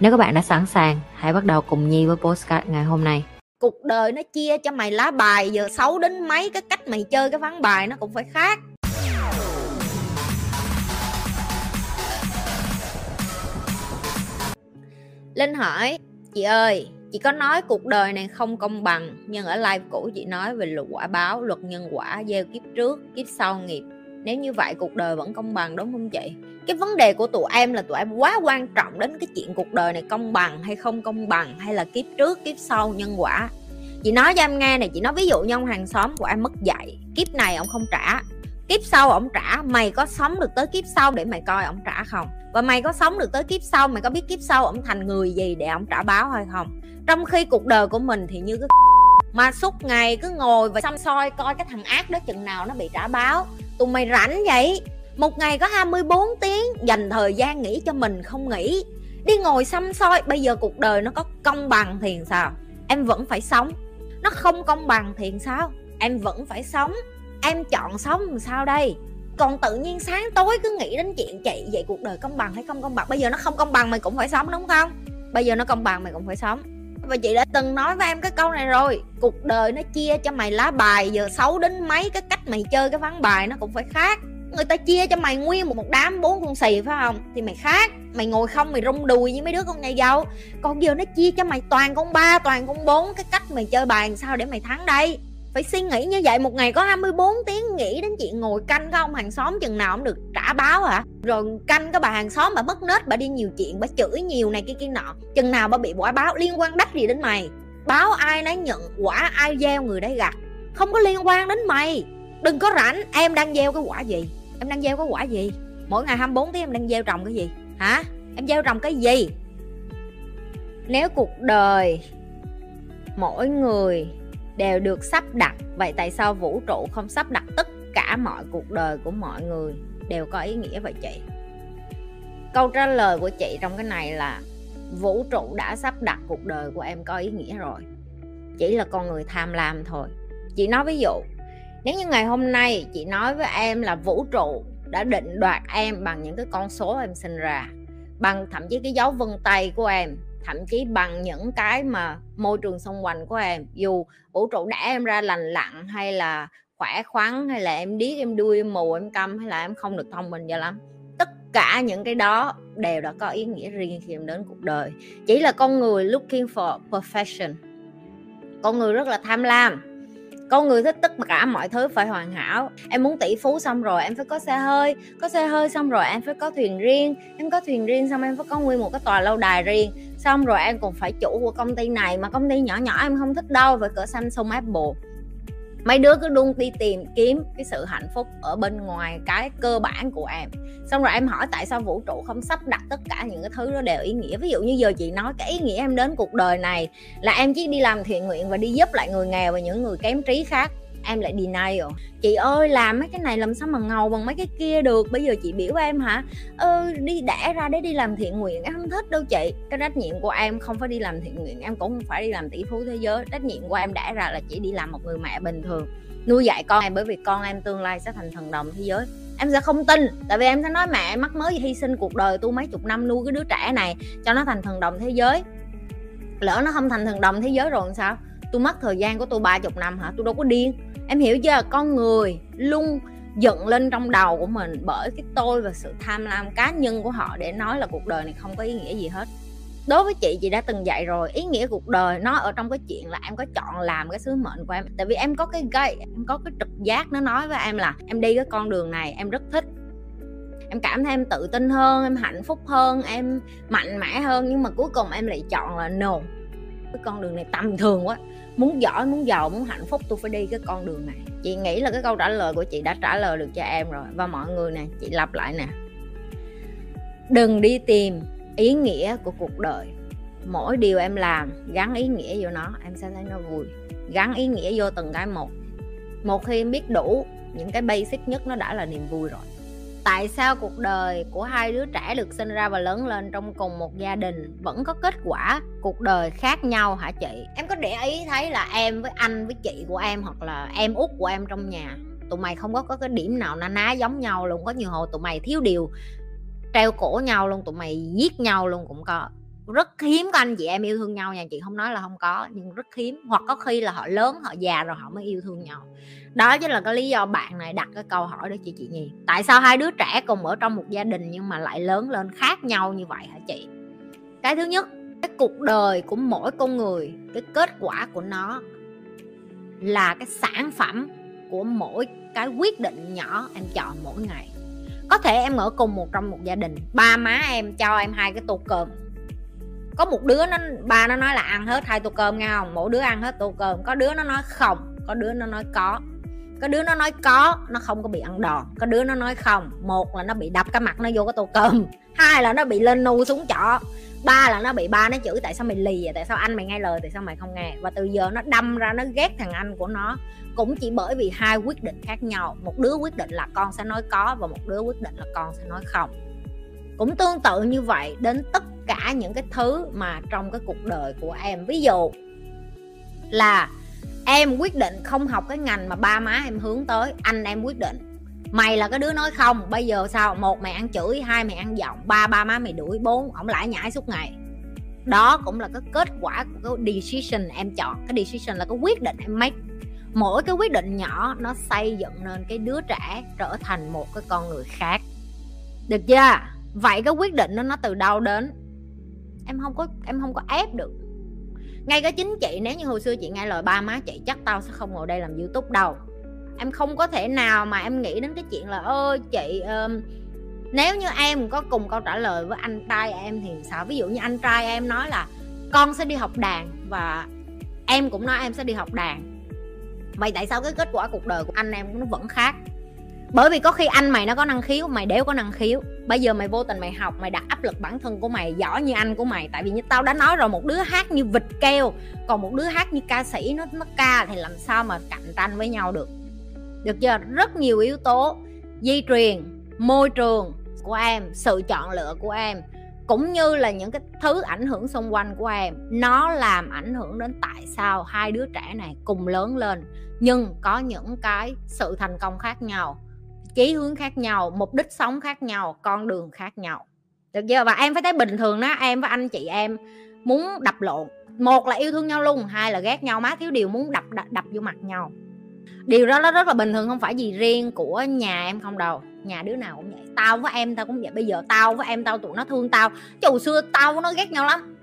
Nếu các bạn đã sẵn sàng, hãy bắt đầu cùng Nhi với postcard ngày hôm nay. cuộc đời nó chia cho mày lá bài giờ xấu đến mấy cái cách mày chơi cái ván bài nó cũng phải khác. Linh hỏi chị ơi chị có nói cuộc đời này không công bằng nhưng ở live cũ chị nói về luật quả báo luật nhân quả gieo kiếp trước kiếp sau nghiệp. Nếu như vậy cuộc đời vẫn công bằng đúng không chị? Cái vấn đề của tụi em là tụi em quá quan trọng đến cái chuyện cuộc đời này công bằng hay không công bằng, hay là kiếp trước, kiếp sau, nhân quả. Chị nói cho em nghe này, chị nói ví dụ như ông hàng xóm của em mất dạy, kiếp này ông không trả. Kiếp sau ông trả, mày có sống được tới kiếp sau để mày coi ông trả không? Và mày có sống được tới kiếp sau, mày có biết kiếp sau ông thành người gì để ông trả báo hay không? Trong khi cuộc đời của mình thì như cái mà suốt ngày cứ ngồi và xăm soi coi cái thằng ác đó chừng nào nó bị trả báo. Tụi mày rảnh vậy? Một ngày có 24 tiếng, dành thời gian nghỉ cho mình không nghỉ. Đi ngồi xăm soi, bây giờ cuộc đời nó có công bằng thì sao? Em vẫn phải sống. Nó không công bằng thì sao? Em vẫn phải sống. Em chọn sống làm sao đây? Còn tự nhiên sáng tối cứ nghĩ đến chuyện chị, vậy cuộc đời công bằng hay không công bằng? Bây giờ nó không công bằng mày cũng phải sống, đúng không? Bây giờ nó công bằng mày cũng phải sống. Và chị đã từng nói với em cái câu này rồi, cuộc đời nó chia cho mày lá bài, giờ xấu đến mấy cái cách mày chơi cái ván bài nó cũng phải khác người ta chia cho mày nguyên một, một đám bốn con xì phải không? Thì mày khác. Mày ngồi không mày rung đùi với mấy đứa con nhà giàu còn giờ nó chia cho mày toàn con ba toàn con bốn cái cách mày chơi bàn sao để mày thắng đây? Phải suy nghĩ như vậy một ngày có 24 tiếng nghĩ đến chuyện ngồi canh cái ông hàng xóm chừng nào cũng được trả báo hả? Rồi canh cái bà hàng xóm bà mất nết bà đi nhiều chuyện bà chửi nhiều này kia kia nọ. Chừng nào bà bị quả báo liên quan đắt gì đến mày? Báo ai nấy nhận quả ai gieo người đấy gặt. Không có liên quan đến mày. Đừng có rảnh em đang gieo cái quả gì? Em đang gieo có quả gì? Mỗi ngày 24 tiếng em đang gieo trồng cái gì? Hả? Em gieo trồng cái gì? Nếu cuộc đời mỗi người đều được sắp đặt, vậy tại sao vũ trụ không sắp đặt tất cả mọi cuộc đời của mọi người đều có ý nghĩa vậy chị? Câu trả lời của chị trong cái này là vũ trụ đã sắp đặt cuộc đời của em có ý nghĩa rồi. Chỉ là con người tham lam thôi. Chị nói ví dụ nếu như ngày hôm nay chị nói với em là vũ trụ đã định đoạt em bằng những cái con số em sinh ra, bằng thậm chí cái dấu vân tay của em, thậm chí bằng những cái mà môi trường xung quanh của em, dù vũ trụ đã em ra lành lặn hay là khỏe khoắn, hay là em điếc, em đuôi, em mù, em câm, hay là em không được thông minh cho lắm. Tất cả những cái đó đều đã có ý nghĩa riêng khi em đến cuộc đời. Chỉ là con người looking for perfection. Con người rất là tham lam con người thích tất cả mọi thứ phải hoàn hảo. Em muốn tỷ phú xong rồi em phải có xe hơi. Có xe hơi xong rồi em phải có thuyền riêng. Em có thuyền riêng xong em phải có nguyên một cái tòa lâu đài riêng. Xong rồi em còn phải chủ của công ty này mà công ty nhỏ nhỏ em không thích đâu, phải cỡ Samsung Apple mấy đứa cứ luôn đi tìm kiếm cái sự hạnh phúc ở bên ngoài cái cơ bản của em. Xong rồi em hỏi tại sao vũ trụ không sắp đặt tất cả những cái thứ đó đều ý nghĩa. Ví dụ như giờ chị nói cái ý nghĩa em đến cuộc đời này là em chỉ đi làm thiện nguyện và đi giúp lại người nghèo và những người kém trí khác em lại denial chị ơi làm mấy cái này làm sao mà ngầu bằng mấy cái kia được? Bây giờ chị biểu em hả? Ừ, đi đẻ ra để đi làm thiện nguyện em không thích đâu chị. Cái trách nhiệm của em không phải đi làm thiện nguyện em cũng không phải đi làm tỷ phú thế giới. Trách nhiệm của em đẻ ra là chỉ đi làm một người mẹ bình thường. Nuôi dạy con em bởi vì con em tương lai sẽ thành thần đồng thế giới. Em sẽ không tin tại vì em sẽ nói mẹ mắc mới hy sinh cuộc đời tôi mấy chục năm nuôi cái đứa trẻ này cho nó thành thần đồng thế giới. Lỡ nó không thành thần đồng thế giới rồi làm sao? Tôi mất thời gian của tôi ba chục năm hả? Tôi đâu có điên em hiểu chưa? Con người luôn dựng lên trong đầu của mình bởi cái tôi và sự tham lam cá nhân của họ để nói là cuộc đời này không có ý nghĩa gì hết. Đối với chị chị đã từng dạy rồi, ý nghĩa cuộc đời nó ở trong cái chuyện là em có chọn làm cái sứ mệnh của em. Tại vì em có cái gây em có cái trực giác nó nói với em là em đi cái con đường này, em rất thích. Em cảm thấy em tự tin hơn, em hạnh phúc hơn, em mạnh mẽ hơn, nhưng mà cuối cùng em lại chọn là no cái con đường này tầm thường quá. Muốn giỏi, muốn giàu, muốn hạnh phúc, tôi phải đi cái con đường này. Chị nghĩ là cái câu trả lời của chị đã trả lời được cho em rồi. Và mọi người nè, chị lặp lại nè. Đừng đi tìm ý nghĩa của cuộc đời. Mỗi điều em làm, gắn ý nghĩa vô nó, em sẽ thấy nó vui. Gắn ý nghĩa vô từng cái một. Một khi em biết đủ, những cái basic nhất nó đã là niềm vui rồi tại sao cuộc đời của hai đứa trẻ được sinh ra và lớn lên trong cùng một gia đình vẫn có kết quả? Cuộc đời khác nhau hả chị? Em có để ý thấy là em với anh với chị của em hoặc là em út của em trong nhà tụi mày không có, có cái điểm nào na ná giống nhau luôn có nhiều hồi tụi mày thiếu điều treo cổ nhau luôn tụi mày giết nhau luôn cũng có rất hiếm có anh chị em yêu thương nhau nha chị không nói là không có, nhưng rất hiếm. Hoặc có khi là họ lớn, họ già rồi họ mới yêu thương nhau. Đó chính là cái lý do bạn này đặt cái câu hỏi đó chị chị nhi. Tại sao hai đứa trẻ cùng ở trong một gia đình nhưng mà lại lớn lên khác nhau như vậy hả chị? Cái thứ nhất, cái cuộc đời của mỗi con người, cái kết quả của nó là cái sản phẩm của mỗi cái quyết định nhỏ em chọn mỗi ngày. Có thể em ở cùng một trong một gia đình, ba má em cho em hai cái tô cơm có một đứa nó, ba nó nói là ăn hết hai tô cơm nghe không? Mỗi đứa ăn hết tô cơm. Có đứa nó nói không, có đứa nó nói có. Có đứa nó nói có, nó không có bị ăn đòn. Có đứa nó nói không, một là nó bị đập cái mặt nó vô cái tô cơm. Hai là nó bị lên nu xuống chỏ ba là nó bị ba nó chửi, tại sao mày lì vậy? Tại sao anh mày nghe lời? Tại sao mày không nghe? Và từ giờ nó đâm ra, nó ghét thằng anh của nó. Cũng chỉ bởi vì hai quyết định khác nhau. Một đứa quyết định là con sẽ nói có và một đứa quyết định là con sẽ nói không cũng tương tự như vậy đến tất cả những cái thứ mà trong cái cuộc đời của em. Ví dụ là em quyết định không học cái ngành mà ba má em hướng tới, anh em quyết định. Mày là cái đứa nói không, bây giờ sao? Một mày ăn chửi, hai mày ăn giọng, ba ba má mày đuổi, bốn, ổng lại nhảy suốt ngày. Đó cũng là cái kết quả của cái decision em chọn. Cái decision là cái quyết định em make. Mỗi cái quyết định nhỏ, nó xây dựng nên cái đứa trẻ trở thành một cái con người khác. Được chưa? Vậy cái quyết định đó nó từ đâu đến? Em không có em không có ép được. Ngay cái chính chị nếu như hồi xưa chị nghe lời ba má chị chắc tao sẽ không ngồi đây làm youtube đâu. Em không có thể nào mà em nghĩ đến cái chuyện là ơi chị um, nếu như em có cùng câu trả lời với anh trai em thì sao? Ví dụ như anh trai em nói là con sẽ đi học đàn và em cũng nói em sẽ đi học đàn. Vậy tại sao cái kết quả cuộc đời của anh em nó vẫn khác? Bởi vì có khi anh mày nó có năng khiếu mày đéo có năng khiếu bây giờ mày vô tình mày học, mày đặt áp lực bản thân của mày, giỏi như anh của mày. Tại vì như tao đã nói rồi, một đứa hát như vịt keo còn một đứa hát như ca sĩ nó nó ca thì làm sao mà cạnh tranh với nhau được? Được chưa? Rất nhiều yếu tố di truyền, môi trường của em, sự chọn lựa của em, cũng như là những cái thứ ảnh hưởng xung quanh của em. Nó làm ảnh hưởng đến tại sao hai đứa trẻ này cùng lớn lên, nhưng có những cái sự thành công khác nhau chí hướng khác nhau mục đích sống khác nhau con đường khác nhau. Được chưa? Và em phải thấy bình thường đó em với anh chị em muốn đập lộn. Một là yêu thương nhau luôn hai là ghét nhau má thiếu điều muốn đập đập, đập vô mặt nhau. Điều đó nó rất là bình thường không phải gì riêng của nhà em không đâu. Nhà đứa nào cũng vậy. Tao với em tao cũng vậy. Bây giờ tao với em tao tụi nó thương tao. Chứ hồi xưa tao với nó ghét nhau lắm.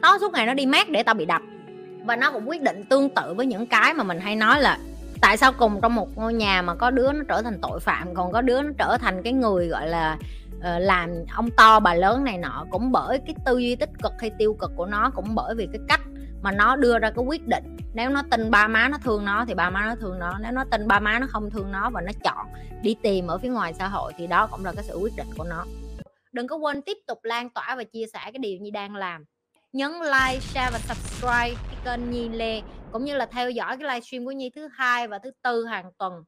Nó suốt ngày nó đi mát để tao bị đập. Và nó cũng quyết định tương tự với những cái mà mình hay nói là tại sao cùng trong một ngôi nhà mà có đứa nó trở thành tội phạm còn có đứa nó trở thành cái người gọi là uh, làm ông to bà lớn này nọ cũng bởi cái tư duy tích cực hay tiêu cực của nó cũng bởi vì cái cách mà nó đưa ra cái quyết định. Nếu nó tin ba má nó thương nó thì ba má nó thương nó nếu nó tin ba má nó không thương nó và nó chọn đi tìm ở phía ngoài xã hội thì đó cũng là cái sự quyết định của nó. Đừng có quên tiếp tục lan tỏa và chia sẻ cái điều như đang làm. Nhấn like, share và subscribe cái kênh Nhi Lê cũng như là theo dõi cái livestream của Nhi thứ hai và thứ tư hàng tuần.